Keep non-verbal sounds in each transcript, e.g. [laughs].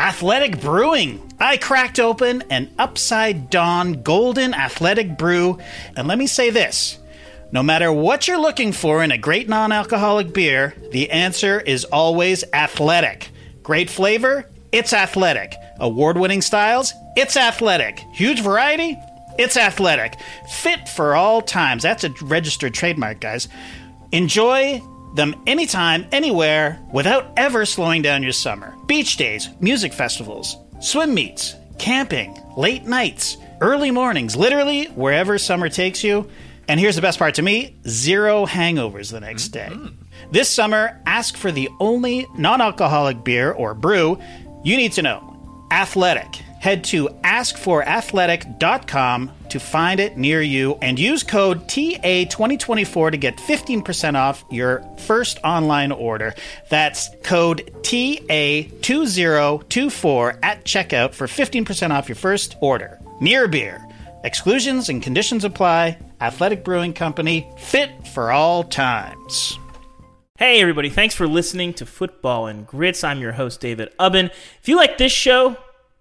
Athletic Brewing. I cracked open an upside down golden athletic brew, and let me say this. No matter what you're looking for in a great non alcoholic beer, the answer is always athletic. Great flavor? It's athletic. Award winning styles? It's athletic. Huge variety? It's athletic. Fit for all times. That's a registered trademark, guys. Enjoy them anytime, anywhere, without ever slowing down your summer. Beach days, music festivals, swim meets, camping, late nights, early mornings, literally wherever summer takes you. And here's the best part to me zero hangovers the next mm-hmm. day. This summer, ask for the only non alcoholic beer or brew you need to know Athletic. Head to askforathletic.com to find it near you and use code TA2024 to get 15% off your first online order. That's code TA2024 at checkout for 15% off your first order. Near Beer. Exclusions and conditions apply. Athletic Brewing Company, fit for all times. Hey, everybody, thanks for listening to Football and Grits. I'm your host, David Ubben. If you like this show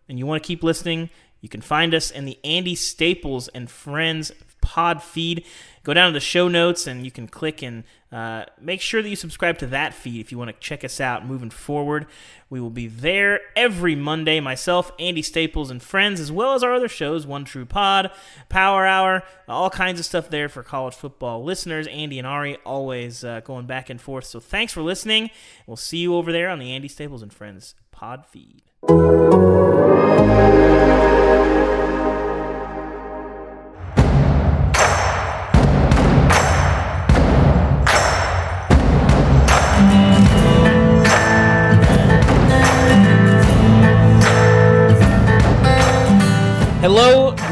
and you want to keep listening, you can find us in the Andy Staples and Friends pod feed. Go down to the show notes and you can click and uh, make sure that you subscribe to that feed if you want to check us out moving forward. We will be there every Monday, myself, Andy Staples, and friends, as well as our other shows One True Pod, Power Hour, all kinds of stuff there for college football listeners. Andy and Ari always uh, going back and forth. So thanks for listening. We'll see you over there on the Andy Staples and Friends pod feed.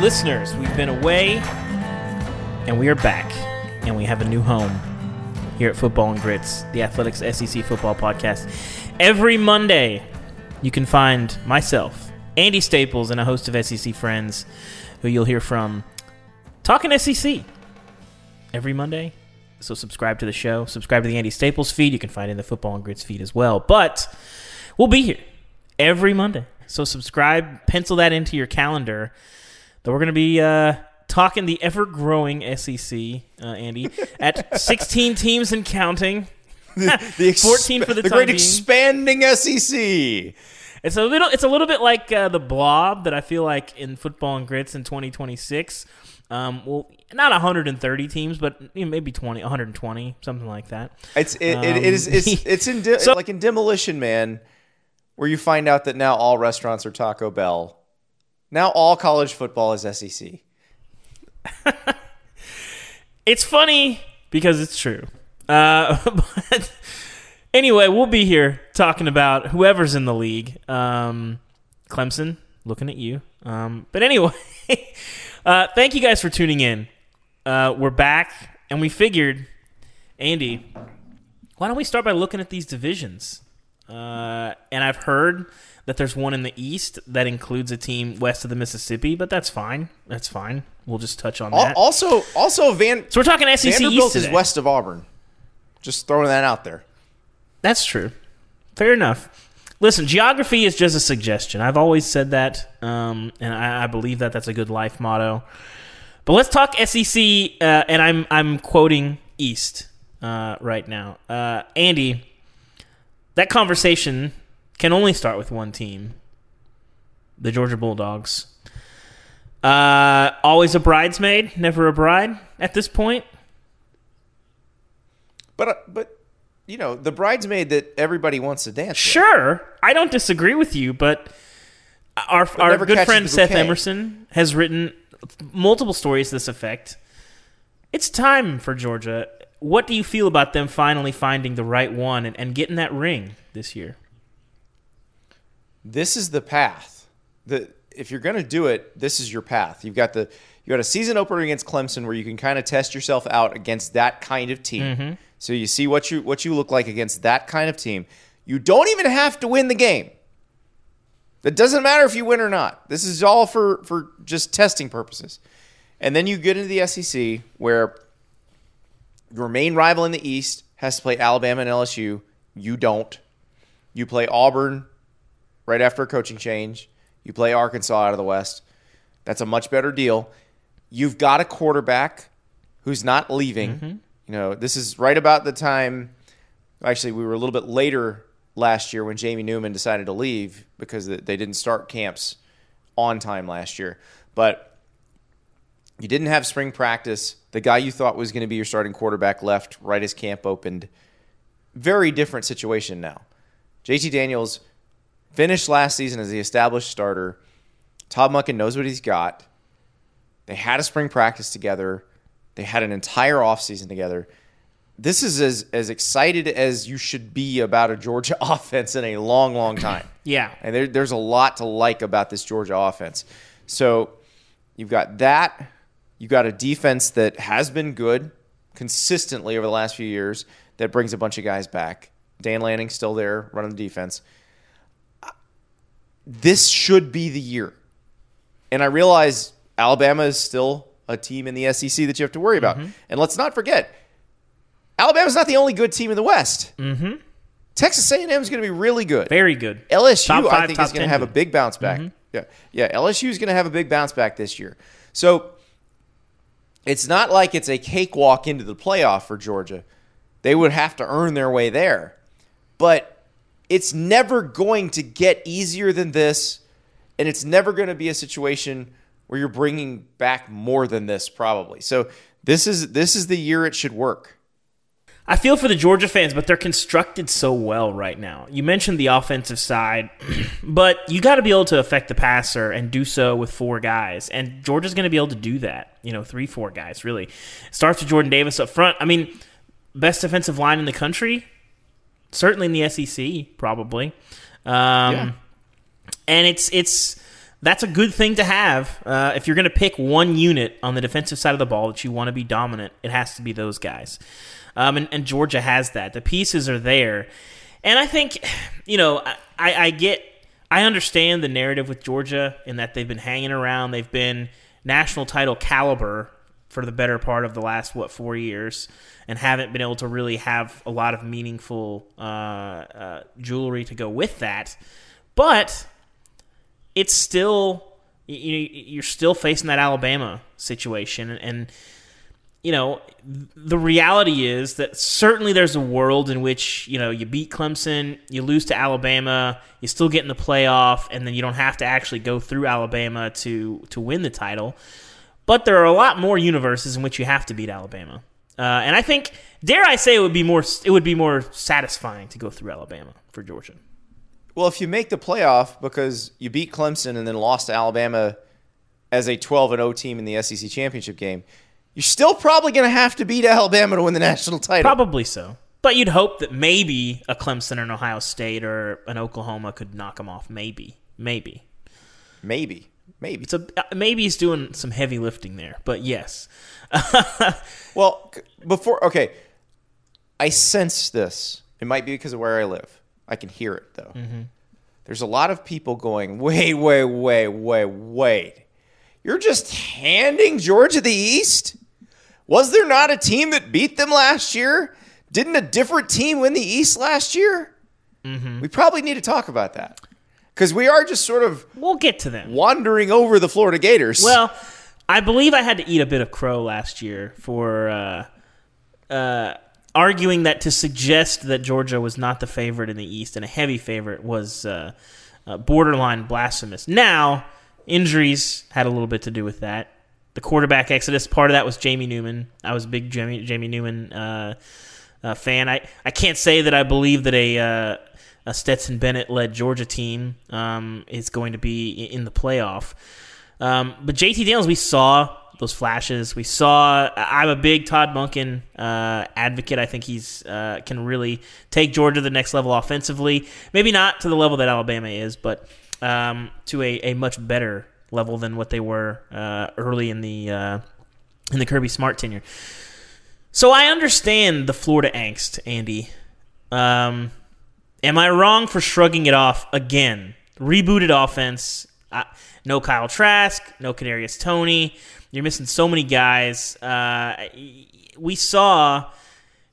Listeners. We've been away and we are back, and we have a new home here at Football and Grits, the Athletics SEC football podcast. Every Monday, you can find myself, Andy Staples, and a host of SEC friends who you'll hear from talking SEC every Monday. So subscribe to the show, subscribe to the Andy Staples feed. You can find it in the Football and Grits feed as well. But we'll be here every Monday. So subscribe, pencil that into your calendar. That we're going to be uh, talking the ever growing SEC, uh, Andy, [laughs] at 16 teams and counting. [laughs] the, the [laughs] ex- 14 for the the great being. expanding SEC. It's a little, it's a little bit like uh, the blob that I feel like in football and grits in 2026. Um, well, not 130 teams, but you know, maybe 20, 120, something like that. It's it, it, it is it's it's in de- So- like in Demolition Man, where you find out that now all restaurants are Taco Bell. Now all college football is SEC. [laughs] It's funny because it's true. Uh, [laughs] but anyway, we'll be here talking about whoever's in the league. Um, Clemson, looking at you. Um, but anyway, [laughs] uh, thank you guys for tuning in. Uh, we're back, and we figured, Andy, why don't we start by looking at these divisions? Uh, and I've heard that there's one in the East that includes a team west of the Mississippi, but that's fine. That's fine. We'll just touch on that. Also, also Van so we're talking SEC Vanderbilt East is west of Auburn. Just throwing that out there. That's true. Fair enough. Listen, geography is just a suggestion. I've always said that, um, and I, I believe that that's a good life motto. But let's talk SEC, uh, and I'm I'm quoting East uh, right now. Uh, Andy, that conversation can only start with one team, the Georgia Bulldogs. Uh, always a bridesmaid, never a bride at this point. But uh, but you know the bridesmaid that everybody wants to dance. with. Sure, I don't disagree with you, but our our good friend Seth. Emerson has written multiple stories to this effect. It's time for Georgia. What do you feel about them finally finding the right one and, and getting that ring this year? This is the path. that if you're going to do it, this is your path. You've got the you got a season opener against Clemson where you can kind of test yourself out against that kind of team. Mm-hmm. So you see what you what you look like against that kind of team. You don't even have to win the game. It doesn't matter if you win or not. This is all for for just testing purposes. And then you get into the SEC where your main rival in the East has to play Alabama and LSU. You don't. You play Auburn, right after a coaching change. You play Arkansas out of the West. That's a much better deal. You've got a quarterback who's not leaving. Mm-hmm. You know, this is right about the time. Actually, we were a little bit later last year when Jamie Newman decided to leave because they didn't start camps on time last year. But you didn't have spring practice. The guy you thought was going to be your starting quarterback left right as camp opened. Very different situation now. JT Daniels finished last season as the established starter. Todd Monken knows what he's got. They had a spring practice together. They had an entire offseason together. This is as, as excited as you should be about a Georgia [laughs] offense in a long, long [clears throat] time. Yeah. And there, there's a lot to like about this Georgia offense. So you've got that. You've got a defense that has been good consistently over the last few years that brings a bunch of guys back. Dan Lanning's still there running the defense. This should be the year. And I realize Alabama is still a team in the SEC that you have to worry about. And let's not forget, Alabama's not the only good team in the West. Mm-hmm. Texas A&M is going to be really good. Very good. LSU, Top I think, is going to have a big bounce back. Yeah, yeah. LSU is going to have a big bounce back this year. So it's not like it's a cakewalk into the playoff for Georgia. They would have to earn their way there, but it's never going to get easier than this, and it's never going to be a situation where you're bringing back more than this, probably. So this is this is the year it should work. I feel for the Georgia fans, but they're constructed so well right now. You mentioned the offensive side, [clears throat] but you got to be able to affect the passer and do so with four guys. And Georgia's going to be able to do that. You know, three, four guys, really. Starts with Jordan Davis up front. I mean, best defensive line in the country, certainly in the SEC, probably. Um, Yeah. And it's it's that's a good thing to have. Uh, if you're going to pick one unit on the defensive side of the ball that you want to be dominant, it has to be those guys. Um, and, and Georgia has that. The pieces are there, and I think, [sighs] you know, I, I I get, I understand the narrative with Georgia in that they've been hanging around. They've been national title caliber for the better part of the last what four years, and haven't been able to really have a lot of meaningful uh, uh, jewelry to go with that. But it's still you, you're still facing that Alabama situation, and you know the reality is that certainly there's a world in which you know you beat Clemson, you lose to Alabama, you still get in the playoff, and then you don't have to actually go through Alabama to to win the title. But there are a lot more universes in which you have to beat Alabama, uh, and I think dare I say it would be more it would be more satisfying to go through Alabama for Georgia. Well, if you make the playoff because you beat Clemson and then lost to Alabama as a 12 and 0 team in the SEC championship game, you're still probably going to have to beat Alabama to win the [laughs] national title. Probably so. But you'd hope that maybe a Clemson or an Ohio State or an Oklahoma could knock them off. Maybe. Maybe. Maybe. Maybe. It's a uh, maybe he's doing some heavy lifting there, but yes. [laughs] Well, before okay, I sense this. It might be because of where I live. I can hear it though. There's a lot of people going, wait, wait, wait, wait, wait. You're just handing Georgia the East? Was there not a team that beat them last year? Didn't a different team win the East last year? We probably need to talk about that because we are just sort of We'll get to them. wandering over the Florida Gators. Well, I believe I had to eat a bit of crow last year for uh, uh, arguing that to suggest that Georgia was not the favorite in the East and a heavy favorite was uh, uh, borderline blasphemous. Now, injuries had a little bit to do with that. The quarterback exodus, part of that was Jamie Newman. I was a big Jamie, Jamie Newman uh, uh, fan. I, I can't say that I believe that a uh, a Stetson Bennett led Georgia team um, is going to be in the playoff. Um, but JT Daniels, we saw those flashes. We saw. I'm a big Todd Monken uh, advocate. I think he's uh, can really take Georgia to the next level offensively. Maybe not to the level that Alabama is, but um, to a, a much better level than what they were uh, early in the uh, in the Kirby Smart tenure. So I understand the Florida angst, Andy. Um, am I wrong for shrugging it off again? Rebooted offense. Uh, no Kyle Trask. No Kadarius Toney. You're missing so many guys. Uh, we saw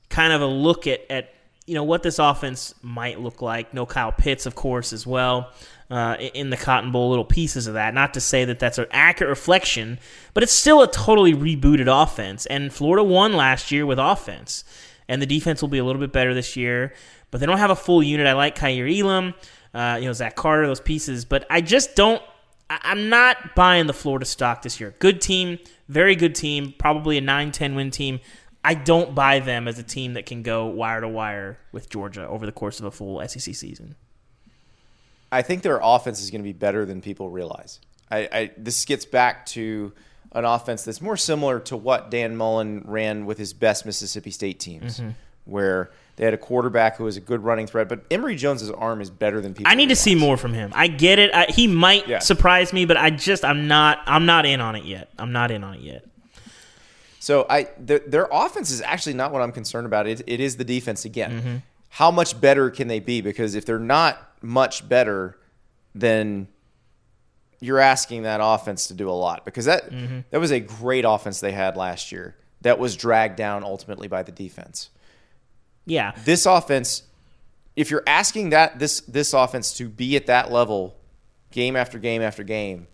kind of a look at, at you know what this offense might look like. No Kyle Pitts, of course, as well. uh, in the Cotton Bowl, little pieces of that. Not to say that that's an accurate reflection, but it's still a totally rebooted offense. And Florida won last year with offense, and the defense will be a little bit better this year. But they don't have a full unit. I like Kaiir Elam, uh, you know Zach Carter, those pieces, but I just don't. I- I'm not buying the Florida stock this year. Good team, very good team, probably a 9-10 win team. I don't buy them as a team that can go wire to wire with Georgia over the course of a full SEC season. I think their offense is going to be better than people realize. I, I this gets back to an offense that's more similar to what Dan Mullen ran with his best Mississippi State teams, Mm-hmm. where they had a quarterback who was a good running threat. But Emory Jones's arm is better than people. I need to see more from him. I get it. I, he might Yeah. surprise me, but I just I'm not I'm not in on it yet. I'm not in on it yet. So I their, their offense is actually not what I'm concerned about. It, it is the defense again. Mm-hmm. How much better can they be? Because if they're not much better, then you're asking that offense to do a lot. Because that Mm-hmm. that was a great offense they had last year. That was dragged down ultimately by the defense. Yeah. This offense, if you're asking that this this offense to be at that level, game after game after game,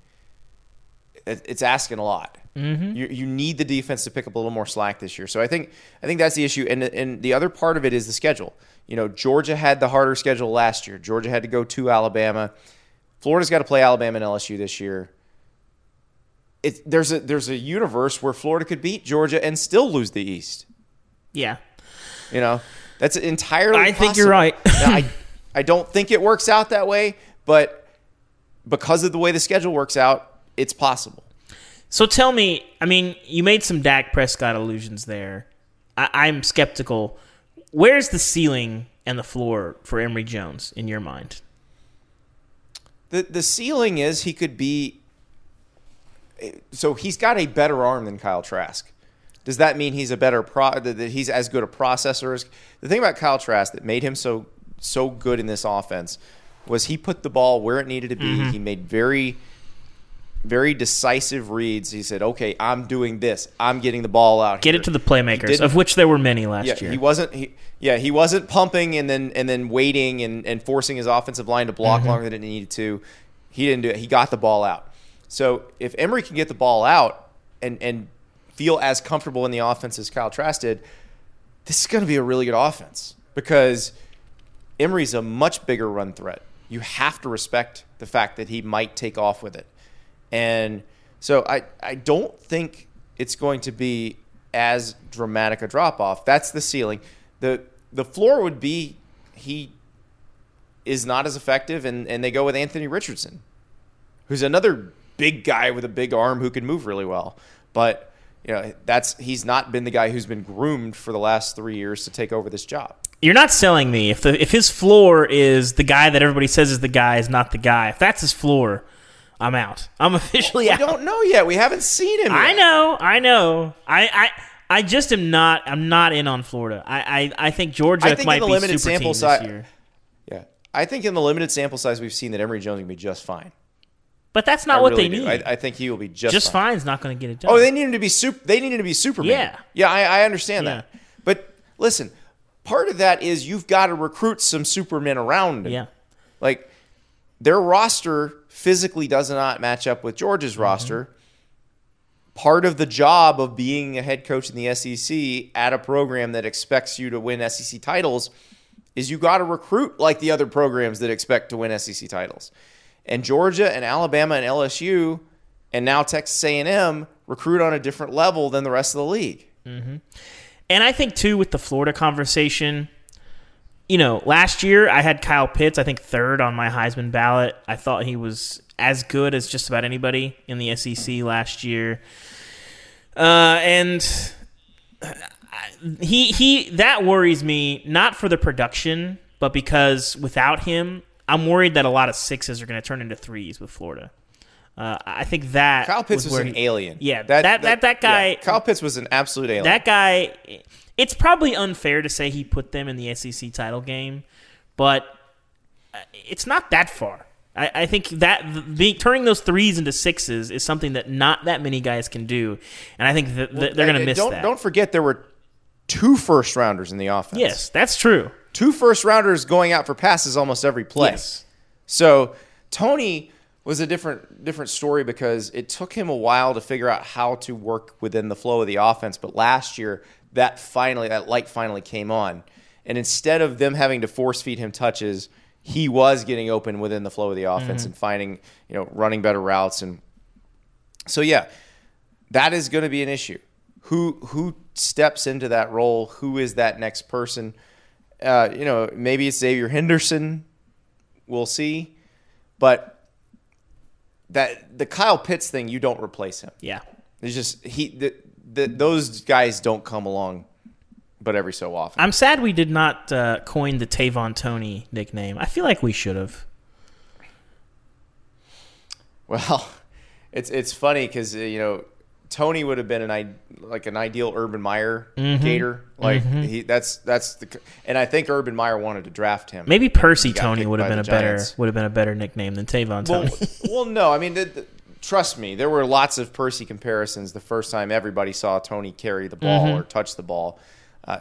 it, it's asking a lot. Mm-hmm. You you need the defense to pick up a little more slack this year. So I think I think that's the issue. And and the other part of it is the schedule. You know, Georgia had the harder schedule last year. Georgia had to go to Alabama. Florida's got to play Alabama and LSU this year. It, there's a there's a universe where Florida could beat Georgia and still lose the East. Yeah. You know, that's entirely. I think you're right. Now, I [laughs] I don't think it works out that way, but because of the way the schedule works out, it's possible. So tell me, I mean, you made some Dak Prescott allusions there. I, I'm skeptical. Where's the ceiling and the floor for Emory Jones in your mind? the The ceiling is he could be. So he's got a better arm than Kyle Trask. Does that mean he's a better pro? That he's as good a processor as the thing about Kyle Trask that made him so so good in this offense was he put the ball where it needed to be. He made very very decisive reads. He said, "Okay, I'm doing this. I'm getting the ball out. Get here." it to the playmakers, of which there were many last Yeah, year. he wasn't. He, yeah, he wasn't pumping and then and then waiting and, and forcing his offensive line to Mm-hmm. block longer than it needed to. He didn't do it. He got the ball out. So if Emory can get the ball out and and feel as comfortable in the offense as Kyle Trask did, this is going to be a really good offense because Emory's a much bigger run threat. You have to respect the fact that he might take off with it. And so I, I don't think it's going to be as dramatic a drop off. That's the ceiling. The the floor would be he is not as effective and, and they go with Anthony Richardson, who's another big guy with a big arm who can move really well. But you know, that's he's not been the guy who's been groomed for the last three years to take over this job. You're not selling me. If the if his floor is the guy that everybody says is the guy is not the guy. If that's his floor, I'm out. I'm [laughs] officially We out. don't know yet. We haven't seen him. I yet. know, I know. I, I I just am not. I'm not in on Florida. I I, I think Georgia I think might in the be limited super sample team size- this year. Yeah, I think in the limited sample size we've seen that Emory Jones can be just fine. But that's not I what really they do. need. I, I think he will be just just fine. is not going to get it done. Oh, they need him to be super. They need him to be Superman. Yeah. yeah, I, I understand Yeah. that. But listen, part of that is you've got to recruit some Supermen around. him. yeah. like their roster physically does not match up with Georgia's Mm-hmm. roster. Part of the job of being a head coach in the SEC at a program that expects you to win SEC titles is you got to recruit like the other programs that expect to win SEC titles. And Georgia and Alabama and LSU and now Texas A&M recruit on a different level than the rest of the league. And I think too with the Florida conversation, you know, last year I had Kyle Pitts, I think third on my Heisman ballot. I thought he was as good as just about anybody in the SEC last year. Uh, and he he that worries me not for the production, but because without him, I'm worried that a lot of sixes are going to turn into threes with Florida. Uh, I think that Kyle Pitts was, where an he- alien. Yeah, that that that, guy. yeah, Kyle Pitts was an absolute alien. That guy, it's probably unfair to say he put them in the SEC title game, but uh, it's not that far. I, I think that the, turning those threes into sixes is something that not that many guys can do, and I think that, that they're going to Uh, miss don't, that. Don't forget there were two first rounders in the offense. yes, that's true. Two first rounders going out for passes almost every play. Yes. So Toney was a different different story because it took him a while to figure out how to work within the flow of the offense. But last year, that finally that light finally came on, and instead of them having to force feed him touches, he was getting open within the flow of the mm-hmm. offense and finding you know running better routes and so yeah, that is going to be an issue. Who who steps into that role? Who is that next person? Uh, you know, maybe it's Xzavier Henderson. We'll see, but that the Kyle Pitts thing, you don't replace him. Yeah. It's just he the, the, those guys don't come along, but every so often. I'm sad we did not uh, coin the Tavon Toney nickname. I feel like we should have. Well, [laughs] it's it's funny because you know Toney would have been an like an ideal Urban Meyer Mm-hmm. Gator. Like he that's that's the and I think Urban Meyer wanted to draft him. Maybe Percy Toney would have been a the better would have been a better nickname than Tavon Well, Toney. [laughs] well, no. I mean, the, the- trust me, there were lots of Percy comparisons the first time everybody saw Toney carry the ball Mm-hmm. or touch the ball. Uh,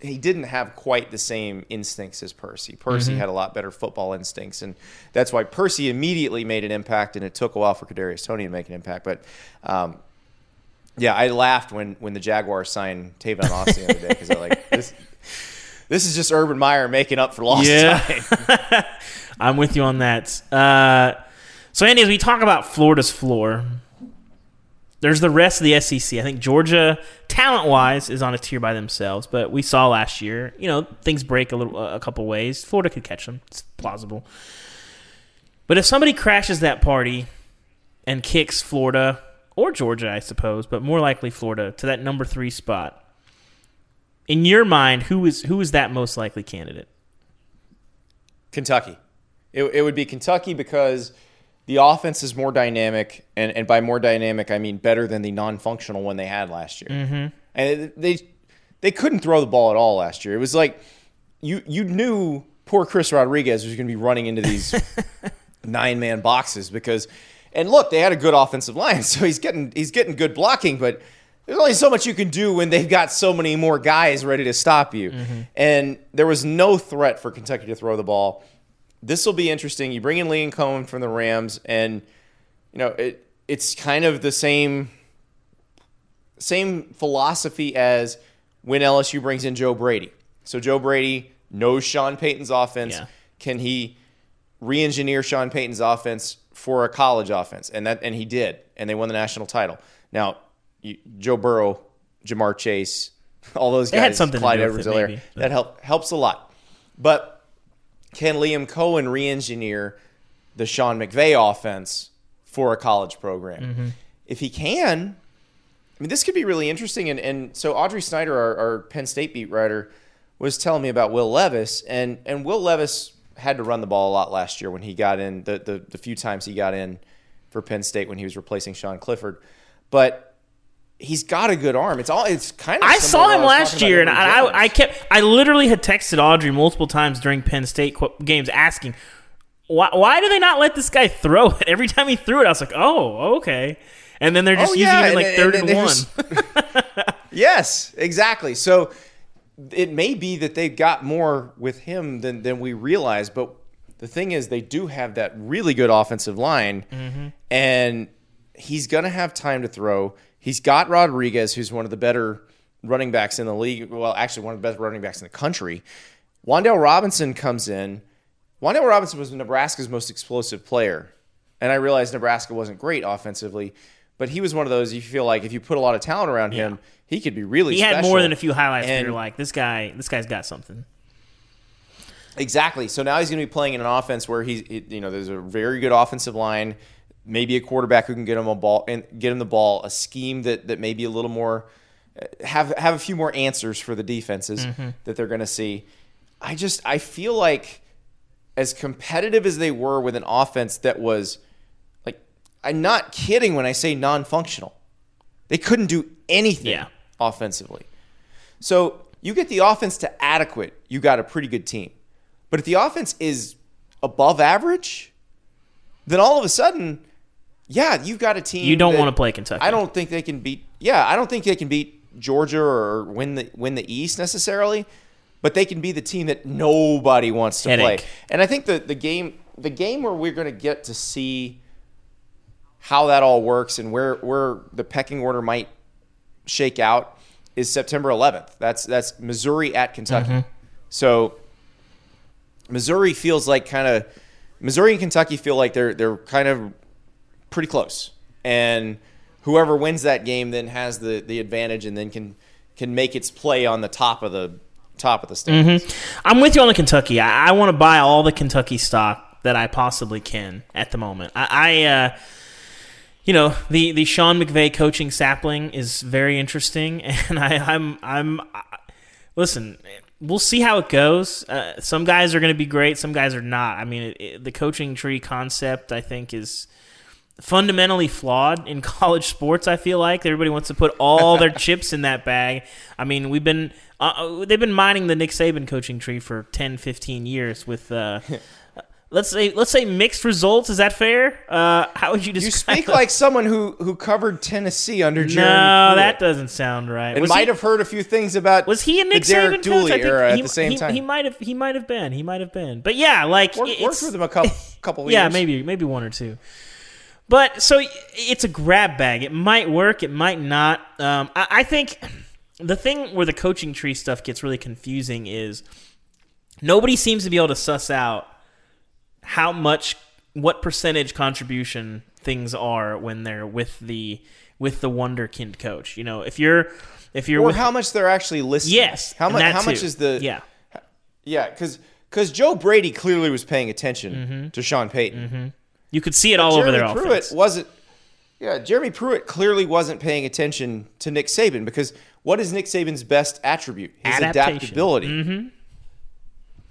he didn't have quite the same instincts as Percy. Percy Mm-hmm. had a lot better football instincts, and that's why Percy immediately made an impact. And it took a while for Kadarius Toney to make an impact. But um, yeah, I laughed when when the Jaguars signed Tavon Austin the other day because I like this. This is just Urban Meyer making up for lost Yeah. time. [laughs] I'm with you on that. Uh, so, Andy, as we talk about Florida's floor, there's the rest of the SEC. I think Georgia, talent wise, is on a tier by themselves. But we saw last year, you know, things break a little, a couple ways. Florida could catch them. It's plausible. But if somebody crashes that party and kicks Florida or Georgia, I suppose, but more likely Florida to that number three spot, in your mind, who is who is that most likely candidate? Kentucky. It, it would be Kentucky because the offense is more dynamic, and, and by more dynamic, I mean better than the non-functional one they had last year. Mm-hmm. And they they couldn't throw the ball at all last year. It was like you you knew poor Chris Rodriguez was going to be running into these [laughs] nine man boxes because, and look, they had a good offensive line, [laughs] so he's getting he's getting good blocking, but. There's only so much you can do when they've got so many more guys ready to stop you. Mm-hmm. And there was no threat for Kentucky to throw the ball this will be interesting. You bring in Liam Coen from the Rams, and you know it. It's kind of the same same philosophy as when LSU brings in Joe Brady. So Joe Brady knows Sean Payton's offense. Yeah. Can he re-engineer Sean Payton's offense for a college offense? And that and he did, and they won the national title. Now, you, Joe Burrow, Ja'Marr Chase, [laughs] all those They guys, had something to Clyde Edwards maybe, that help helps a lot. But can Liam Coen re-engineer the Sean McVay offense for a college program? Mm-hmm. If he can, I mean, this could be really interesting. And, and so Audrey Snyder, our, our Penn State beat writer, was telling me about Will Levis, and and Will Levis had to run the ball a lot last year when he got in the the, the few times he got in for Penn State when he was replacing Sean Clifford, but. He's got a good arm. It's all. It's kind of. I saw him I last year, and I, I, kept, I literally had texted Audrey multiple times during Penn State qu- games asking, why, why do they not let this guy throw it? [laughs] Every time he threw it, I was like, oh, okay. And then they're oh, just Oh, using yeah, it in and- like third and and, they're one. [laughs] [laughs] Yes, exactly. So it may be that they've got more with him than than we realize, but the thing is, they do have that really good offensive line, Mm-hmm. and he's going to have time to throw. He's got Rodriguez, who's one of the better running backs in the league. Well, actually, one of the best running backs in the country. Wan'Dale Robinson comes in. Wan'Dale Robinson was Nebraska's most explosive player. And I realized Nebraska wasn't great offensively, but he was one of those you feel like if you put a lot of talent around him, he could be really He had more than a few highlights where And- you're like, this guy, this guy's got something. Exactly. So now he's going to be playing in an offense where he's, you know, there's a very good offensive line, maybe a quarterback who can get him a ball and get him the ball, a scheme that that may be a little more uh, have have a few more answers for the defenses that they're going to see. I just I feel like as competitive as they were with an offense that was I'm not kidding when I say non-functional. They couldn't do anything Yeah. offensively. So you get the offense to adequate, you got a pretty good team. But if the offense is above average, then all of a sudden, yeah, you've got a team. You don't want to play Kentucky. I don't think they can beat. Yeah, I don't think they can beat Georgia or win the win the East necessarily, but they can be the team that nobody wants to Headache. play. And I think the the game the game where we're going to get to see how that all works and where where the pecking order might shake out is September 11th. That's that's Missouri at Kentucky. So Missouri feels like kind of Missouri and Kentucky feel like they're they're kind of pretty close, and whoever wins that game then has the the advantage and then can can make its play on the top of the top of the standings. I'm with you on the Kentucky. I, I want to buy all the Kentucky stock that I possibly can at the moment. I, I uh, you know, the the Sean McVay coaching sapling is very interesting, [laughs] and I, I'm I'm I, listen. We'll see how it goes. Uh, some guys are going to be great. Some guys are not. I mean, it, it, the coaching tree concept, I think, is fundamentally flawed in [laughs] college sports. I feel like everybody wants to put all their [laughs] chips in that bag. I mean, we've been uh, they've been mining the Nick Saban coaching tree for 10, 15 years with. Uh, Let's say let's say mixed results. Is that fair? Uh, how would you describe? You speak [laughs] like someone who who covered Tennessee under Jeremy. no, Pruitt that doesn't sound right. and Was might he- have heard a few things about Was he a Nick the Derek Saban Dooley coach? Era he, at the same he, time. He might have. He might have been. He might have been. But yeah, like Work- it's, worked with him a couple couple [laughs] yeah, years. maybe maybe one or two. But so it's a grab bag. It might work. It might not. Um, I, I think the thing where the coaching tree stuff gets really confusing is nobody seems to be able to suss out how much, what percentage contribution things are when they're with the with the wonderkind coach. You know, if you're if you're or with how much they're actually listening. yes, how much? How much is the yeah. yeah? Because because Joe Brady clearly was paying attention Mm-hmm. to Sean Payton. You could see it all over Jeremy their Pruitt offense. wasn't. Yeah, Jeremy Pruitt clearly wasn't paying attention to Nick Saban because what is Nick Saban's best attribute? His Adaptation. adaptability. Mm-hmm.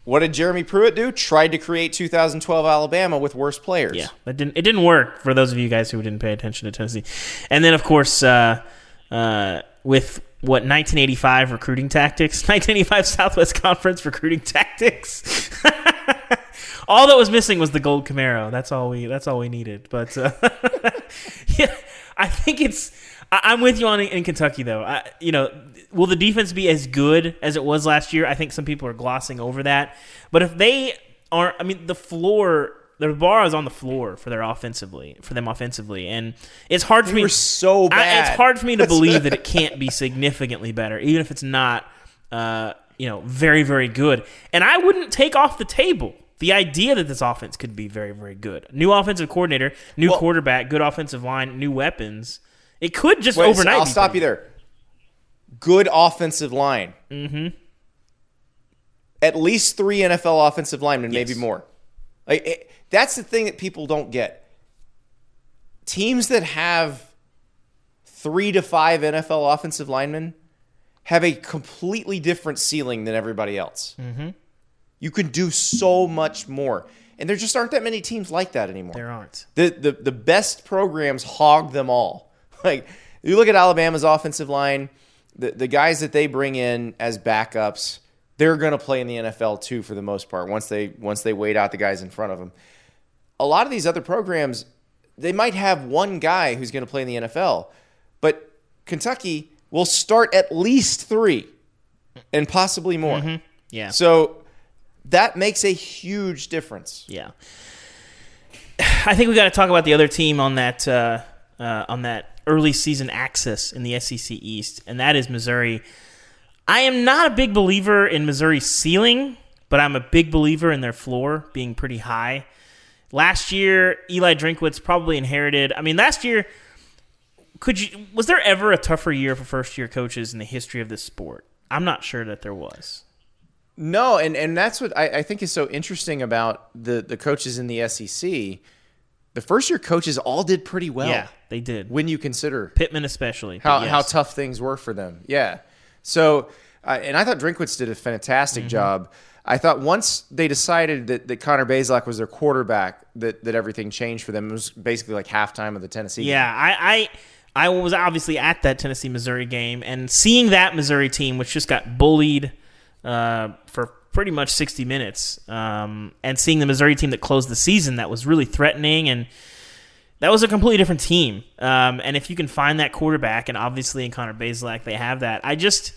What did Jeremy Pruitt do? Tried to create 2012 Alabama with worse players. Yeah, it didn't. It didn't work for those of you guys who didn't pay attention to Tennessee. And then, of course, uh, uh, with what 1985 recruiting tactics, [laughs] 1985 Southwest Conference recruiting tactics. [laughs] all that was missing was the gold Camaro. That's all we. That's all we needed. But uh, [laughs] yeah, I think it's. I, I'm with you on in Kentucky though. I, you know, will the defense be as good as it was last year? I think some people are glossing over that. But if they aren't, I mean, the floor, the bar is on the floor for their offensively, for them offensively, and it's hard for They me. were so I, bad. it's hard for me to [laughs] believe that it can't be significantly better, even if it's not, uh, you know, very very good. And I wouldn't take off the table the idea that this offense could be very very good. New offensive coordinator, new Well- quarterback, good offensive line, new weapons. It could just Wait, so overnight. I'll be stop you there. Good offensive line. Mm-hmm. At least three NFL offensive linemen, maybe more. Like it, that's the thing that people don't get. Teams that have three to five NFL offensive linemen have a completely different ceiling than everybody else. Mm-hmm. You can do so much more, and there just aren't that many teams like that anymore There aren't. the, the the best programs hog them all. [laughs] Like you look at Alabama's offensive line, the the guys that they bring in as backups, they're going to play in the NFL too for the most part. Once they once they wait out the guys in front of them, a lot of these other programs, they might have one guy who's going to play in the NFL, but Kentucky will start at least three, and possibly more. Yeah. So that makes a huge difference. Yeah. [sighs] I think we got to talk about the other team on that uh, uh, on that early season axis in the SEC East, and that is Missouri. I am not a big believer in Missouri's ceiling, but I'm a big believer in their floor being pretty high. Last year, Eli Drinkwitz probably inherited. I mean, last year, could you was there ever a tougher year for first year coaches in the history of this sport? I'm not sure that there was. No, and, and that's what I, I think is so interesting about the, the coaches in the SEC. The first year coaches all did pretty well. yeah, they did. When you consider Pittman especially. how, but how tough things were for them. Yeah. So, uh, and I thought Drinkwitz did a fantastic Mm-hmm. job. I thought once they decided that, that Connor Bazelak was their quarterback, that, that everything changed for them. It was basically like halftime of the Tennessee game. Yeah, I, I I was obviously at that Tennessee Missouri game and seeing that Missouri team, which just got bullied uh, for pretty much 60 minutes, um, and seeing the Missouri team that closed the season that was really threatening and that was a completely different team. Um, and if you can find that quarterback, and obviously in Connor Bazelak they have that, I just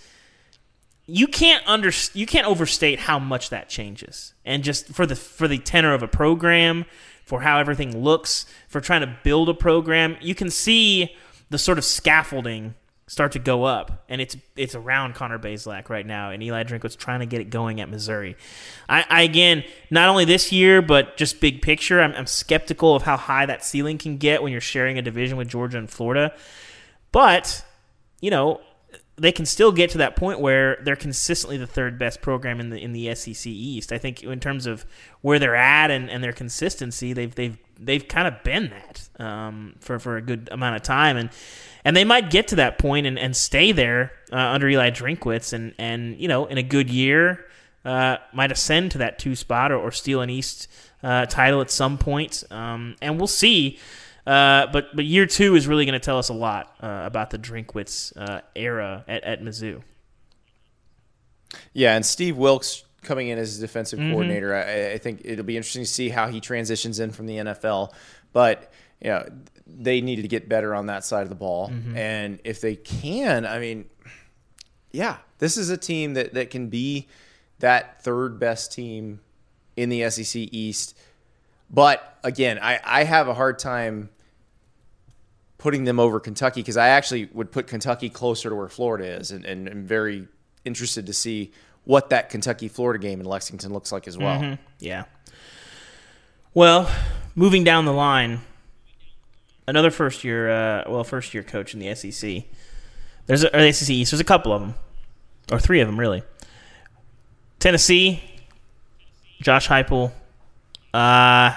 you can't under you can't overstate how much that changes, and just for the for the tenor of a program, for how everything looks, for trying to build a program, you can see the sort of scaffolding start to go up, and it's it's around Connor Bazelak right now, and Eli Drinkwitz trying to get it going at Missouri. I, I again, not only this year, but just big picture, I'm, I'm skeptical of how high that ceiling can get when you're sharing a division with Georgia and Florida. But you know, they can still get to that point where they're consistently the third best program in the in the SEC East. I think in terms of where they're at and, and their consistency, they've they've they've kind of been that um, for for a good amount of time, and and they might get to that point and, and stay there uh, under Eli Drinkwitz, and and you know in a good year uh, might ascend to that two spot or, or steal an East uh, title at some point, um, and we'll see. Uh, but but year two is really going to tell us a lot uh, about the Drinkwitz uh, era at, at Mizzou. Yeah, and Steve Wilks coming in as defensive Mm-hmm. coordinator, I, I think it'll be interesting to see how he transitions in from the NFL. But you know, they needed to get better on that side of the ball, Mm-hmm. and if they can, I mean, yeah, this is a team that that can be that third best team in the SEC East. But again, I, I have a hard time putting them over Kentucky because I actually would put Kentucky closer to where Florida is, and, and I'm very interested to see what that Kentucky Florida game in Lexington looks like as well. Yeah. Well, moving down the line, another first year, uh, well, first year coach in the SEC. There's a, the SEC East. There's a couple of them, or three of them really. Tennessee, Josh Heupel. Uh,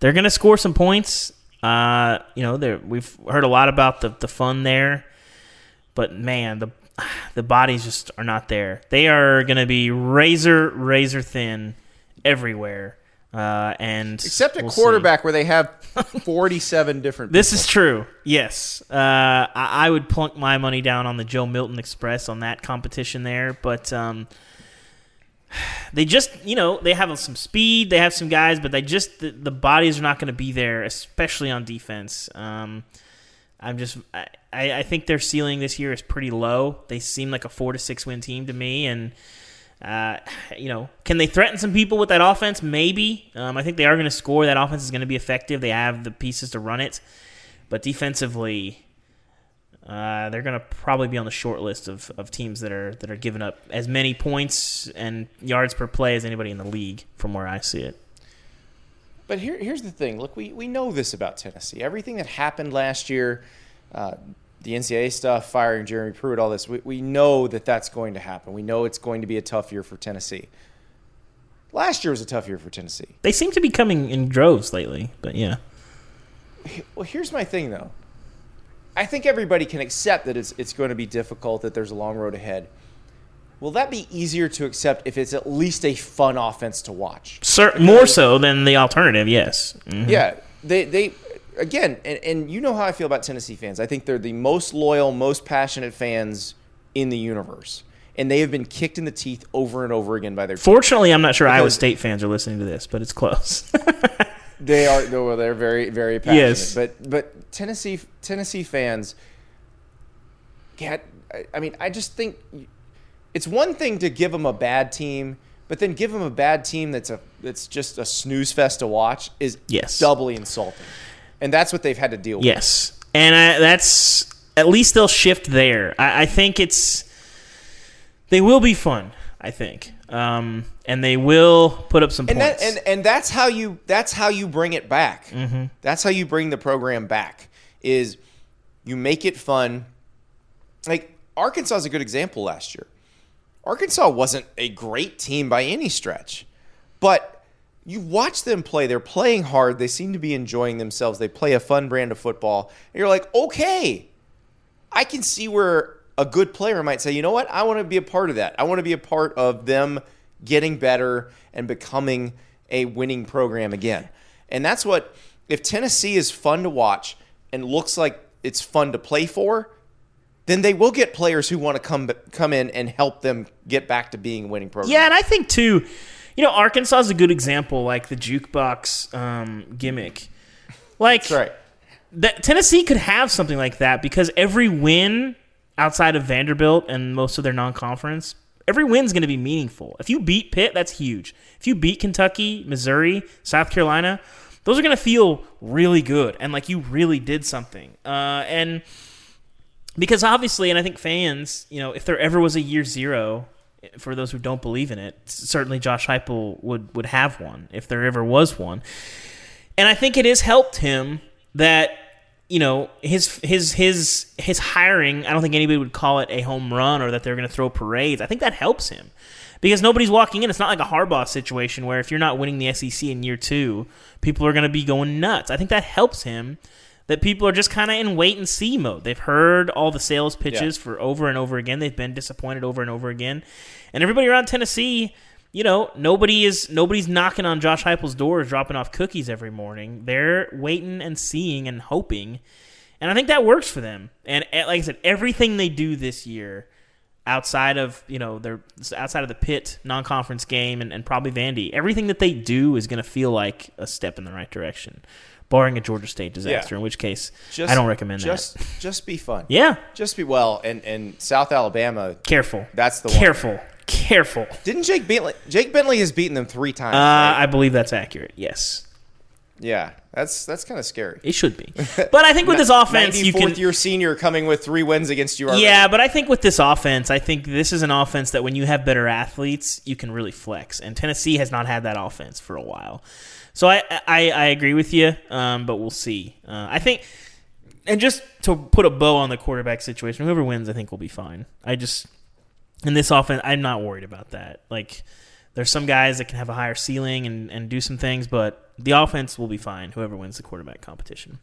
they're gonna score some points. Uh, you know, they're- we've heard a lot about the the fun there, but man, the [sighs] the bodies just are not there. They are gonna be razor razor thin everywhere. Uh, and Except at we'll see. quarterback, where they have [laughs] 47 different. This is true. Yes, uh, I, I would plunk my money down on the Joe Milton Express on that competition there, but um, [sighs] they just, you know, they have some speed, they have some guys, but they just the, the bodies are not going to be there, especially on defense. Um, I'm just, I, I think their ceiling this year is pretty low. They seem like a four to six win team to me, and uh, you know, can they threaten some people with that offense? Maybe. Um, I think they are going to score. That offense is going to be effective. They have the pieces to run it, but defensively, uh, they're going to probably be on the short list of, of teams that are that are giving up as many points and yards per play as anybody in the league, from where I see it. But here, here's the thing. Look, we, we know this about Tennessee. Everything that happened last year, uh, the NCAA stuff, firing Jeremy Pruitt, all this, we, we know that that's going to happen. We know it's going to be a tough year for Tennessee. Last year was a tough year for Tennessee. They seem to be coming in droves lately, but yeah, Well, here's my thing, though. I think everybody can accept that it's, it's going to be difficult, that there's a long road ahead. Will that be easier to accept if it's at least a fun offense to watch? Cer- more so than the alternative. Yes. Mhm. Yeah, they they again, and, and you know how I feel about Tennessee fans. I think they're the most loyal, most passionate fans in the universe, and they have been kicked in the teeth over and over again by their. Fortunately, I'm not sure Iowa State fans are listening to this, but it's close. [laughs] They are well, they're very very passionate. Yes. but but Tennessee Tennessee fans get. I, I mean, I just think it's one thing to give them a bad team. But then give them a bad team that's a that's just a snooze fest to watch is Yes. doubly insulting, and that's what they've had to deal with. Yes, and I, that's at least they'll shift there. I, I think it's they will be fun. I think, um, and they will put up some and points. that, and and that's how you that's how you bring it back. That's how you bring the program back. Is you make it fun. Like Arkansas is a good example last year. Arkansas wasn't a great team by any stretch, but you watch them play. They're playing hard. They seem to be enjoying themselves. They play a fun brand of football. And you're like, okay, I can see where a good player might say, you know what? I want to be a part of that. I want to be a part of them getting better and becoming a winning program again. And that's what, if Tennessee is fun to watch and looks like it's fun to play for, then they will get players who want to come come in and help them get back to being a winning program. yeah, and I think too, you know, Arkansas is a good example, like the jukebox um, gimmick. Like That's right. that Tennessee could have something like that because every win outside of Vanderbilt and most of their non-conference, every win's going to be meaningful. If you beat Pitt, that's huge. If you beat Kentucky, Missouri, South Carolina, those are going to feel really good and like you really did something. Uh, and because obviously, and I think fans, you know, if there ever was a year zero, for those who don't believe in it, certainly Josh Heupel would would have one if there ever was one. And I think it has helped him that you know his his his his hiring. I don't think anybody would call it a home run or that they're going to throw parades. I think that helps him because nobody's walking in. It's not like a Harbaugh situation where if you're not winning the SEC in year two, people are going to be going nuts. I think that helps him that people are just kind of in wait and see mode. They've heard all the sales pitches Yeah. for over and over again. They've been disappointed over and over again. And everybody around Tennessee, you know, nobody is nobody's knocking on Josh Heupel's doors dropping off cookies every morning. They're waiting and seeing and hoping. And I think that works for them. And eh, like I said, everything they do this year outside of, you know, their outside of the Pitt non-conference game and, and probably Vandy, everything that they do is going to feel like a step in the right direction. Barring a Georgia State disaster, Yeah. in which case Just, I don't recommend just, that. Just just be fun. Yeah, Just be well. And and South Alabama. careful. That's the one. Careful. Didn't Jake Bentley? Jake Bentley has beaten them three times. Uh, right? I believe that's accurate. Yes, yeah, that's that's kind of scary. it should be. [laughs] But I think with this offense, you can. year senior coming with three wins against you. Already. Yeah, but I think with this offense, I think this is an offense that when you have better athletes, you can really flex. And Tennessee has not had that offense for a while. So I I, I agree with you, um, but we'll see. Uh, I think, and just to put a bow on the quarterback situation, whoever wins, I think will be fine. I just in this offense, I'm not worried about that. Like, there's some guys that can have a higher ceiling and, and do some things, but the offense will be fine. Whoever wins the quarterback competition.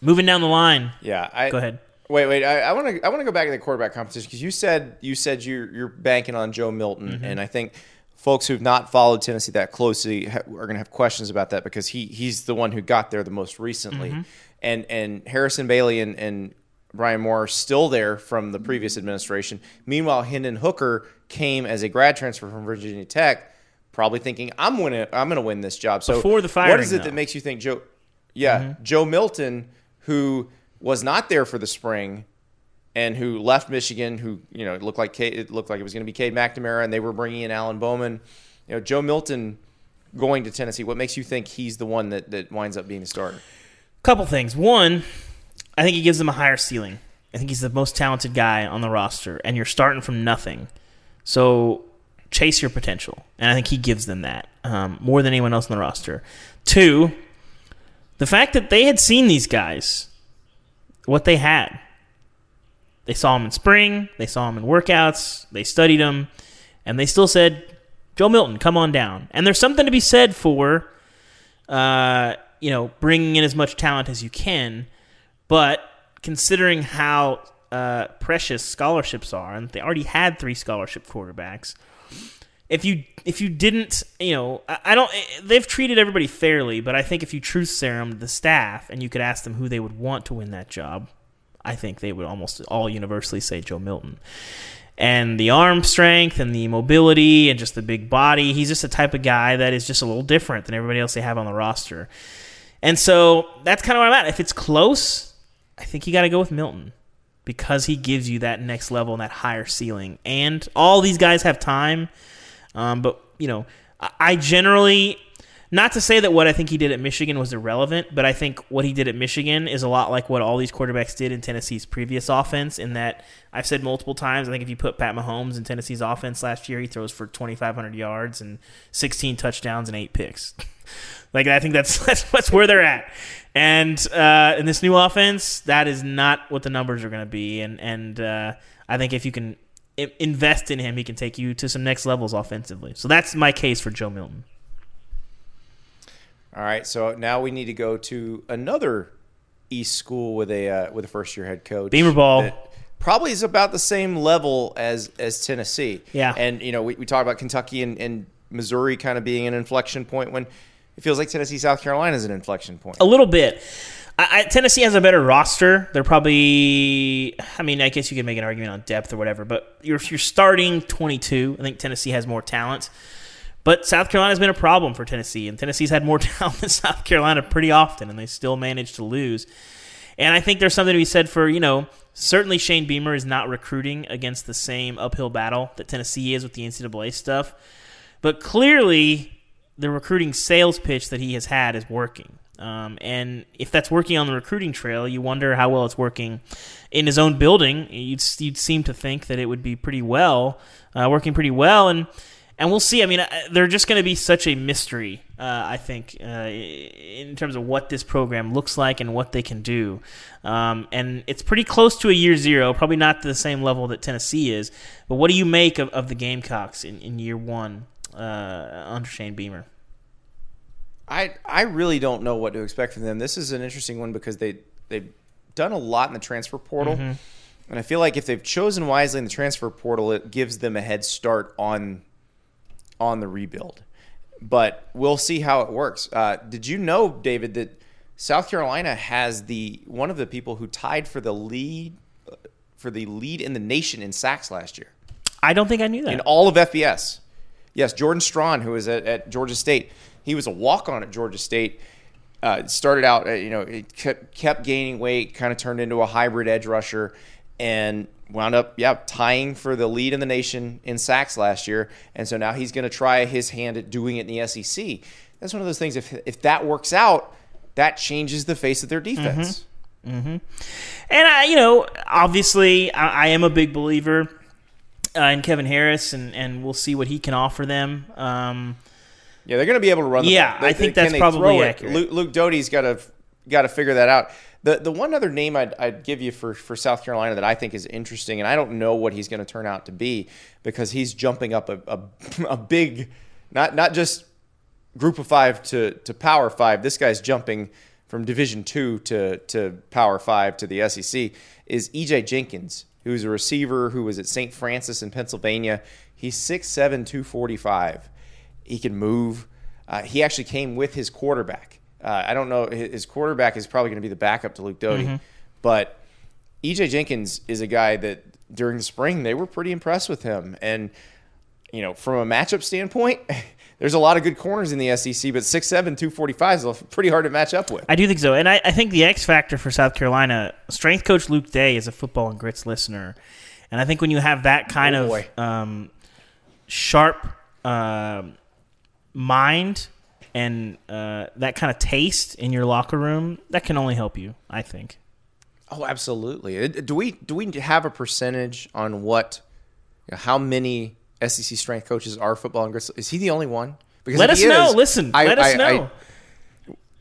Moving down the line, yeah. I, go ahead. Wait, wait. I want to I want to go back to the quarterback competition because you said you said you're you're banking on Joe Milton, Mm-hmm. and I think folks who've not followed Tennessee that closely ha- are going to have questions about that because he he's the one who got there the most recently, Mm-hmm. and and Harrison Bailey and and Brian Maurer still there from the previous administration. Meanwhile, Hendon Hooker came as a grad transfer from Virginia Tech, probably thinking I'm winning I'm going to win this job. So Before the what firing, is it though. that makes you think Joe? Yeah, Mm-hmm. Joe Milton, who was not there for the spring and who left Michigan, who you know it looked like it looked like it was going to be Cade McNamara, and they were bringing in Alan Bowman. You know, Joe Milton going to Tennessee. What makes you think he's the one that, that winds up being the starter? Couple things. One, I think he gives them a higher ceiling. I think he's the most talented guy on the roster, and you're starting from nothing. So chase your potential, and I think he gives them that um, more than anyone else on the roster. Two, the fact that they had seen these guys, what they had. They saw him in spring, they saw him in workouts, they studied him, and they still said, "Joe Milton, come on down." And there's something to be said for uh, you know, bringing in as much talent as you can, but considering how uh, precious scholarships are, and they already had three scholarship quarterbacks. If you if you didn't, you know, I, I don't. They've treated everybody fairly, but I think if you truth serum the staff and you could ask them who they would want to win that job, I think they would almost all universally say Joe Milton and the arm strength and the mobility and just the big body. He's just the type of guy that is just a little different than everybody else they have on the roster. And so that's kind of where I'm at. If it's close, I think you got to go with Milton because he gives you that next level and that higher ceiling. And all these guys have time. Um, but, you know, I- I generally, not to say that what I think he did at Michigan was irrelevant, but I think what he did at Michigan is a lot like what all these quarterbacks did in Tennessee's previous offense. In that, I've said multiple times, I think if you put Pat Mahomes in Tennessee's offense last year, he throws for 2,500 yards and 16 touchdowns and eight picks. [laughs] like I think that's [laughs] that's, that's where they're at. And uh, in this new offense, that is not what the numbers are going to be. And and uh, I think if you can invest in him, he can take you to some next levels offensively. So that's my case for Joe Milton. All right, so now we need to go to another East school with a uh, with a first year head coach. Beamer ball. Probably is about the same level as as Tennessee. Yeah. and you know we, we talk about Kentucky and, and Missouri kind of being an inflection point when it feels like Tennessee South Carolina is an inflection point. A little bit. I, I, Tennessee has a better roster. They're probably. I mean, I guess you could make an argument on depth or whatever, but you're you're starting 22. I think Tennessee has more talent. But South Carolina's been a problem for Tennessee, and Tennessee's had more [laughs] talent than South Carolina pretty often, and they still managed to lose. And I think there's something to be said for, you know, certainly Shane Beamer is not recruiting against the same uphill battle that Tennessee is with the NCAA stuff. But clearly, the recruiting sales pitch that he has had is working. Um, and if that's working on the recruiting trail, you wonder how well it's working in his own building. You'd, you'd seem to think that it would be pretty well, uh, working pretty well. And and we'll see. I mean, uh, they're just going to be such a mystery, uh, I think, uh, in terms of what this program looks like and what they can do. Um, and it's pretty close to a year zero, probably not to the same level that Tennessee is. But what do you make of, of the Gamecocks in, in year one uh, under Shane Beamer? I I really don't know what to expect from them. This is an interesting one because they they've done a lot in the transfer portal. Mm-hmm. And I feel like if they've chosen wisely in the transfer portal, it gives them a head start on on the rebuild. But we'll see how it works. Uh, did you know, David, that South Carolina has the one of the people who tied for the lead for the lead in the nation in sacks last year I don't think I knew that. in all of FBS. Yes, Jordan Strachan, who was at, at Georgia State, he was a walk on at Georgia State. Uh, started out, uh, you know, he kept, kept gaining weight, kind of turned into a hybrid edge rusher, and wound up, yeah, tying for the lead in the nation in sacks last year. And so now he's going to try his hand at doing it in the SEC. That's one of those things. If if that works out, that changes the face of their defense. And I, you know, obviously, I, I am a big believer uh, in Kevin Harris, and, and we'll see what he can offer them. Um, Yeah, they're going to be able to run. The Yeah, ball. They- I think can that's they probably accurate. Luke, Luke Doty's got to got to figure that out. The the one other name I'd, I'd give you for for South Carolina that I think is interesting, and I don't know what he's going to turn out to be because he's jumping up a, a, [laughs] a big, not not just group of five to to power five. This guy's jumping from Division two to to Power five to the SEC. Is EJ Jenkins, who's a receiver who was at St. Francis in Pennsylvania. He's 6'7", 245. He can move. Uh, he actually came with his quarterback. Uh, I don't know. His quarterback is probably going to be the backup to Luke Doty, but EJ Jenkins is a guy that during the spring they were pretty impressed with him. And you know, from a matchup standpoint, [laughs] there's a lot of good corners in the SEC, but 6'7", 245 is pretty hard to match up with. I do think so, and I, I think the X factor for South Carolina, strength coach Luke Day is a football and grits listener, and I think when you have that kind Oh, of um, sharp um mind and uh, that kind of taste in your locker room, that can only help you. I think. Oh, absolutely. Uh, Do we do we have a percentage on what, you know, how many SEC strength coaches are football and grits? Is he the only one? Because Let us he know. Listen, I- let us I- I- know.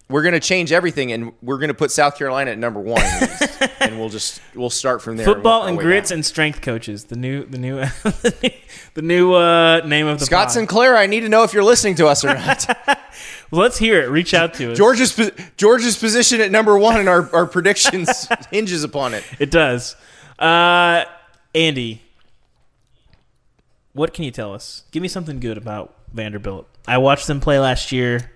We're going to change everything, and we're going to put South Carolina at number one, [laughs] and we'll just we'll start from there. Football our and grits down. and strength coaches. The new, the new, [laughs] the new uh, name of the Scott pod. Sinclair, I need to know if you're listening to us or not. [laughs] Well, let's hear it. Reach out to us. George's George's position at number one, and our, our predictions hinges upon it. It does. Uh, Andy, what can you tell us? Give me something good about Vanderbilt. I watched them play last year.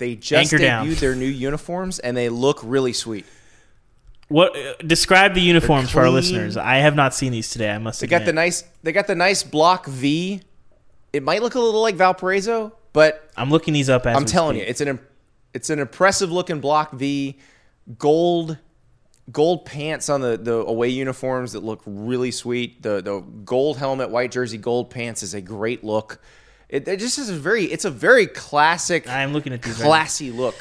They just Anchor down. debuted their new uniforms, and they look really sweet. What uh, describe the uniforms for our clean. listeners? I have not seen these today. I must They got the nice they got the nice block V. It might look a little like Valparaiso, but I'm looking these up as I'm telling speak. you, it's an it's an impressive looking block V, gold gold pants on the, the away uniforms that look really sweet. The the gold helmet, white jersey, gold pants is a great look. It, it just is a very it's a very classic, I'm looking at these. right classy look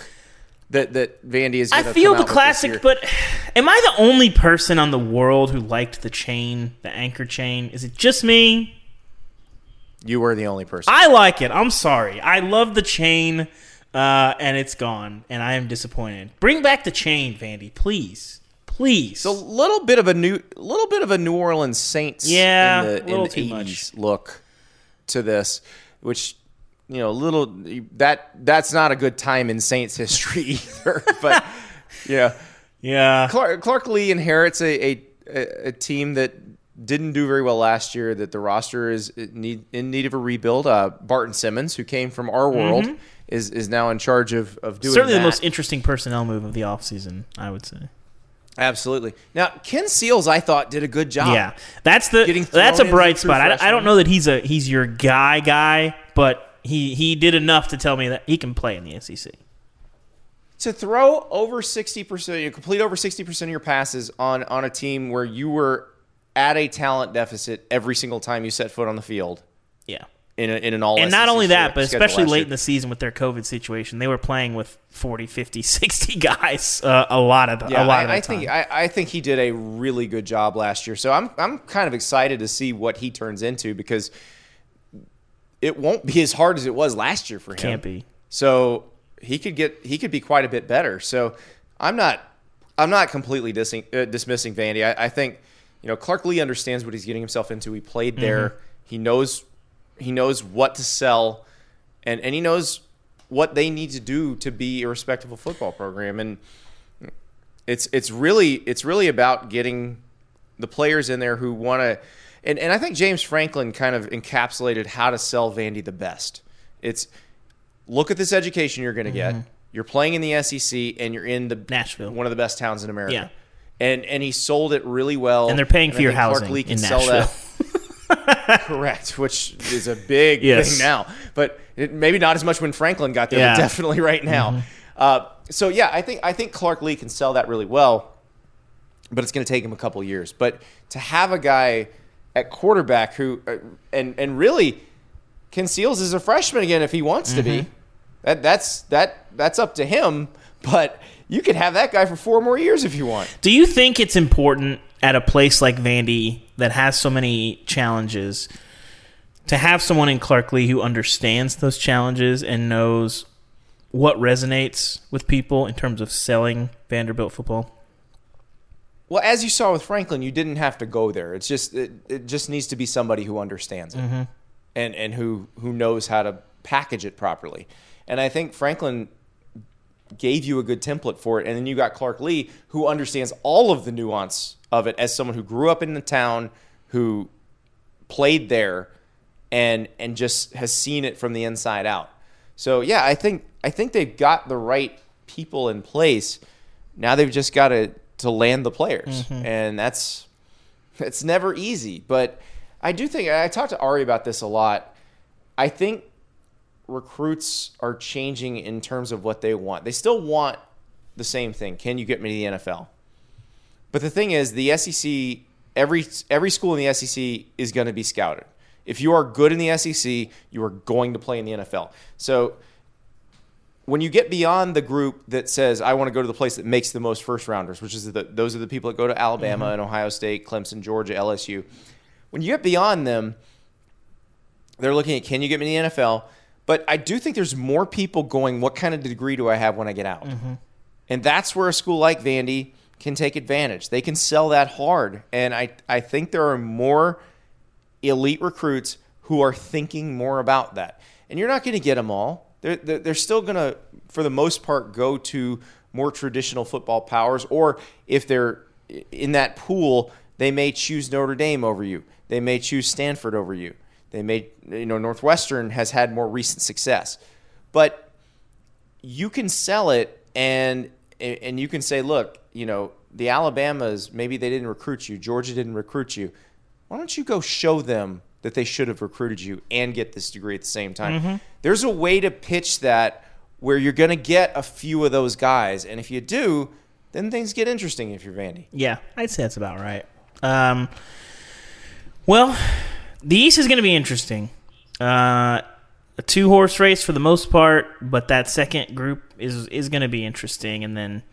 that that Vandy is. I feel the out with this year. classic, but am I the only person on the world who liked the chain, the anchor chain? Is it just me? you were the only person. I like it. I'm sorry. I love the chain, uh, and it's gone, and I am disappointed. Bring back the chain, Vandy, please, please. a little bit of a new, little bit of a New Orleans Saints, Yeah, in the, a little in too the much. look to this, which you know, a little that that's not a good time in Saints history [laughs] either. but yeah, yeah, Clark, Clark Lea inherits a, a a team that didn't do very well last year. That the roster is in need, in need of a rebuild. Uh, Barton Simmons, who came from our world, is is now in charge of of doing Mm-hmm. certainly that. the most interesting personnel move of the offseason, I would say. Absolutely. Now, Ken Seals, I thought, did a good job. Yeah, that's the Getting that's a bright as a true spot. I, I don't know that he's a he's your guy guy, but he he did enough to tell me that he can play in the SEC. to throw over 60%, you complete over 60% of your passes on on a team where you were at a talent deficit every single time you set foot on the field Yeah. In, a, in an all And not only that, but especially late year. in the season with their COVID situation, they were playing with 40, 50, [laughs] 60 guys uh, a lot of the, Yeah, a lot of I, the I time. think I, I think he did a really good job last year. So I'm I'm kind of excited to see what he turns into because it won't be as hard as it was last year for him. Can't be. So he could get he could be quite a bit better. So I'm not I'm not completely dissing, uh, dismissing Vandy. I, I think you know Clark Lea understands what he's getting himself into. He played there. He knows he knows what to sell, and and he knows what they need to do to be a respectable football program. And it's it's really it's really about getting the players in there who want to. And, and I think James Franklin kind of encapsulated how to sell Vandy the best. It's look at this education you're going to get. Mm-hmm. You're playing in the SEC and you're in the Nashville. one of the best towns in America. Yeah. And and he sold it really well. And they're paying I for your think Clark housing Lea can in sell that. [laughs] Correct, which is a big Yes. thing now, but it, maybe not as much when Franklin got there, Yeah. but definitely right now. Uh, so yeah, I think I think Clark Lea can sell that really well, but it's going to take him a couple years. But to have a guy at quarterback who uh, and and really Ken Seals is a freshman again if he wants to be. That that's that that's up to him. But you could have that guy for four more years if you want. Do you think it's important at a place like Vandy that has so many challenges to have someone in Clark Lea who understands those challenges and knows what resonates with people in terms of selling Vanderbilt football? Well, as you saw with Franklin, you didn't have to go there. It's just it, it just needs to be somebody who understands it mm-hmm. and and who who knows how to package it properly. And I think Franklin gave you a good template for it. And then you got Clark Lea, who understands all of the nuance of it as someone who grew up in the town, who played there, and and just has seen it from the inside out. So yeah, I think I think they've got the right people in place. Now they've just got to to land the players, mm-hmm. and that's it's never easy. But I do think I talked to Ari about this a lot. I think recruits are changing in terms of what they want. They still want the same thing. Can you get me to the NFL? But the thing is, the SEC, every every school in the SEC is going to be scouted. If you are good in the SEC, you are going to play in the NFL. So when you get beyond the group that says I want to go to the place that makes the most first rounders, which is the, those are the people that go to Alabama mm-hmm. and Ohio State, Clemson, Georgia, LSU. When you get beyond them, they're looking at can you get me in the NFL? But I do think there's more people going, what kind of degree do I have when I get out? Mm-hmm. And that's where a school like Vandy can take advantage. They can sell that hard. And I, I think there are more elite recruits who are thinking more about that. And you're not going to get them all. They're, they're, they're still going to, for the most part, go to more traditional football powers. Or if they're in that pool, they may choose Notre Dame over you. They may choose Stanford over you. They made, you know, Northwestern has had more recent success. But you can sell it and and you can say, look, you know, the Alabamas maybe they didn't recruit you, Georgia didn't recruit you. Why don't you go show them that they should have recruited you and get this degree at the same time? There's a way to pitch that where you're going to get a few of those guys, and if you do, then things get interesting if you're Vandy. Yeah, I'd say that's about right. Um, well, the East is going to be interesting. Uh, a two horse race for the most part, but that second group is is going to be interesting. And then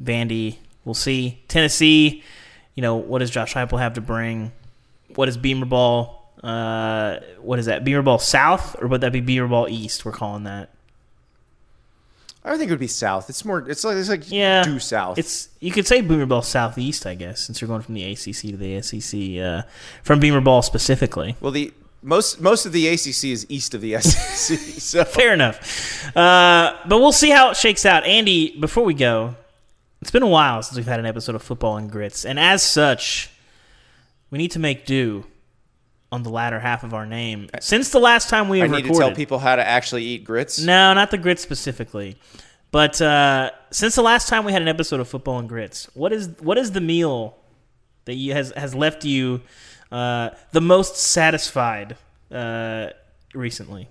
Vandy, we'll see. Tennessee, you know, what does Josh Heupel have to bring? What is Beamer Ball? Uh, what is that? Beamer Ball South, or would that be Beamer Ball East? We're calling that. I think it would be South. It's more. It's like it's like Yeah, due South. It's you could say Beamer Ball Southeast, I guess, since you're going from the ACC to the SEC. Uh, from Beamer Ball specifically. well, the most most of the ACC is east of the [laughs] SEC. So [laughs] Fair enough. Uh, but we'll see how it shakes out. Andy, before we go, it's been a while since we've had an episode of Football and Grits, and as such, we need to make do on the latter half of our name. Since the last time we I need recorded, to tell people how to actually eat grits. No, not the grits specifically. But uh, since the last time we had an episode of Football and Grits, what is what is the meal that you has has left you uh, the most satisfied uh, recently?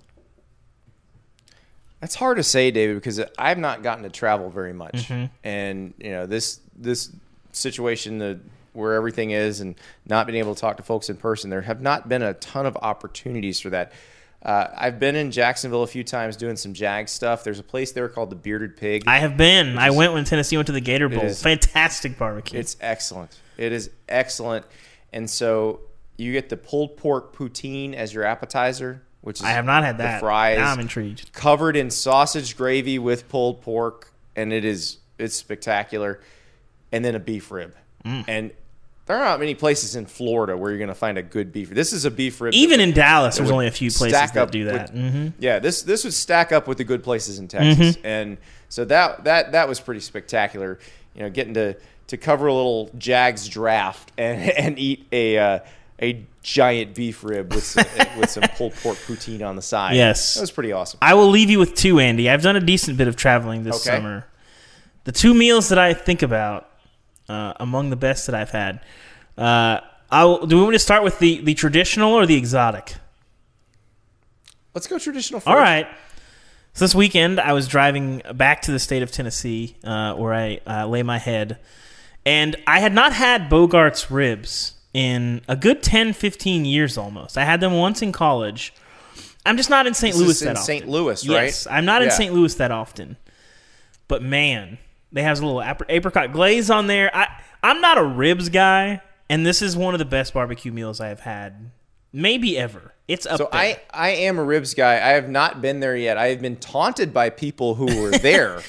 That's hard to say, David, because I've not gotten to travel very much, Mm-hmm. and you know this this situation the, where everything is, and not being able to talk to folks in person. There have not been a ton of opportunities for that. Uh, I've been in Jacksonville a few times doing some Jag stuff. There's a place there called the Bearded Pig. I have been. I went when Tennessee went to the Gator Bowl. is- Fantastic barbecue. It's excellent. It is excellent, and so you get the pulled pork poutine as your appetizer, which is I have not had that. fries. Now I'm intrigued. covered in sausage gravy with pulled pork, and it is it's spectacular. And then a beef rib, Mm. and there are not many places in Florida where you're going to find a good beef. This is a beef rib. Even in Dallas, there's only a few places that do that. with- hmm yeah, this this would stack up with the good places in Texas, Mm-hmm. and so that that that was pretty spectacular. You know, getting to to cover a little Jags draft and [laughs] and eat a uh, a giant beef rib with some, [laughs] with some pulled pork poutine on the side. Yes. that was pretty awesome. I will leave you with two, Andy. I've done a decent bit of traveling this Okay. summer. The two meals that I think about uh, among the best that I've had. Uh, I will, do we want to start with the, the traditional or the exotic? Let's go traditional. First. All right. So this weekend, I was driving back to the state of Tennessee, uh, where I uh, lay my head, and I had not had Bogart's ribs in a good 10, 15 years almost. I had them once in college. I'm just not in St. Louis is that in often. St. Louis, right? Yes, I'm not in Yeah. St. Louis that often. But man, they have a little apr- apricot glaze on there. I I'm not a ribs guy, and this is one of the best barbecue meals I have had, maybe ever. It's up So there. I, I am a ribs guy. I have not been there yet. I have been taunted by people who were [laughs] there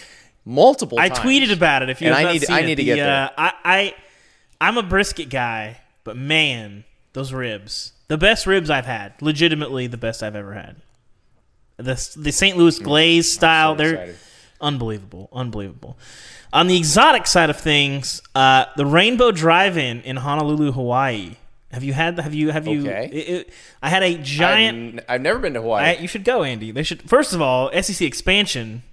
multiple times. I times. tweeted about it. If you And I not need I it. need to The, get there. uh, I, I I'm a brisket guy, but man, those ribs, the best ribs I've had, legitimately the best I've ever had. The the St. Louis glaze style, they're excited. Unbelievable, unbelievable. On the exotic side of things, uh, the Rainbow Drive-In in Honolulu, Hawaii. Have you had? Have you? Have you? Okay. it- it- I had a giant. I've, I've never been to Hawaii. I, you should go, Andy. They should. First of all, SEC expansion.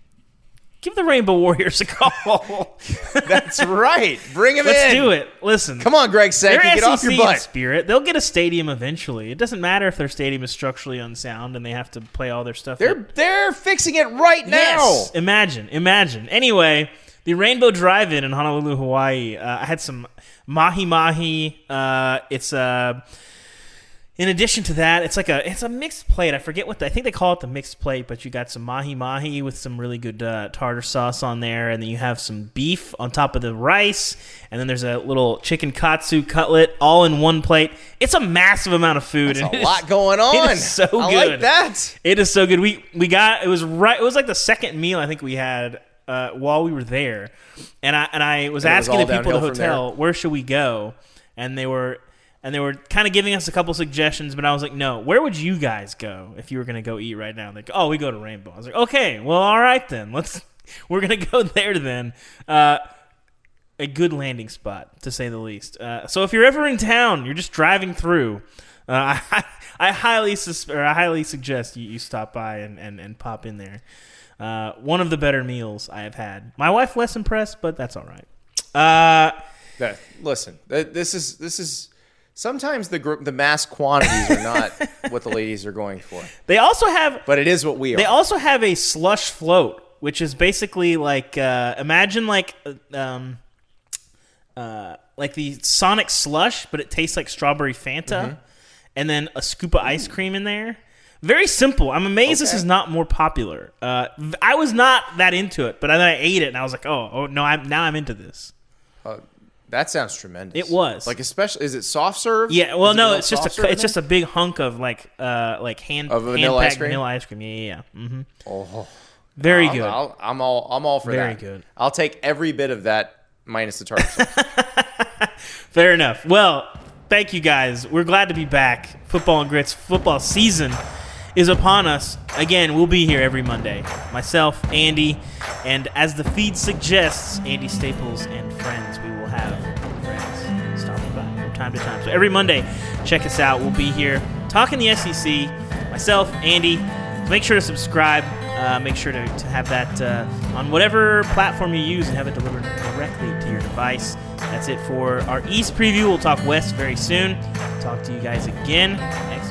Give the Rainbow Warriors a call. [laughs] That's right. Bring him Let's in. do it. Listen, Come on, Greg Sankey, get off your butt. spirit. They'll get a stadium eventually. It doesn't matter if their stadium is structurally unsound and they have to play all their stuff. They're they're fixing it right now. Yes. Imagine, imagine. Anyway, the Rainbow Drive-In in Honolulu, Hawaii. Uh, I had some mahi mahi. Uh, it's uh, in addition to that, it's like a it's a mixed plate. I forget what the, I think they call it the mixed plate, but you got some mahi mahi with some really good uh, tartar sauce on there, and then you have some beef on top of the rice, and then there's a little chicken katsu cutlet all in one plate. It's a massive amount of food. There's and [laughs] a is- lot going on. It is so good. I good. like that. it is so good. We we got it was right. It was like the second meal I think we had uh, while we were there, and I and I was And it was asking the people at the hotel where should we go, and they were and they were kind of giving us a couple suggestions, but I was like, no, where would you guys go if you were gonna go eat right now? Like, oh, we go to Rainbow. I was like, okay, well, all right then, [laughs] let's we're gonna go there then. Uh, a good landing spot, to say the least. Uh, so if you're ever in town, you're just driving through. Uh, [laughs] I, I highly sus- I highly suggest you, you stop by and, and, and pop in there. Uh, one of the better meals I have had. My wife less impressed, but that's all right. Uh, listen, th- this is this is sometimes the gr- the mass quantities are not [laughs] what the ladies are going for, they also have but it is what we are. They also have a slush float, which is basically like uh, imagine like uh, um, uh, like the Sonic slush, but it tastes like strawberry Fanta, Mm-hmm. and then a scoop of ice cream in there. Very simple. I'm amazed this is not more popular. Uh, I was not that into it, but then I ate it and I was like, oh, oh no, I'm now I'm into this. That sounds tremendous. It was. like especially is it soft serve? Yeah, well, Is no, it's just a it's just a big hunk of like uh like hand Of vanilla ice cream? vanilla ice cream. Yeah, yeah, yeah. hmm Oh, Very I'll- good. I'll, I'm all I'm all for Very that. good. I'll take every bit of that minus the tartar sauce. [laughs] Fair enough. Well, thank you guys. We're glad to be back. Football and Grits football season is upon us. Again, we'll be here every Monday. Myself, Andy, and as the feed suggests, Andy Staples and friends. We have friends stopping by from time to time. So every Monday, check us out. We'll be here talking the SEC. Myself, Andy. Make sure to subscribe. Uh, make sure to, to have that uh, on whatever platform you use and have it delivered directly to your device. That's it for our East preview. We'll talk West very soon. Talk to you guys again next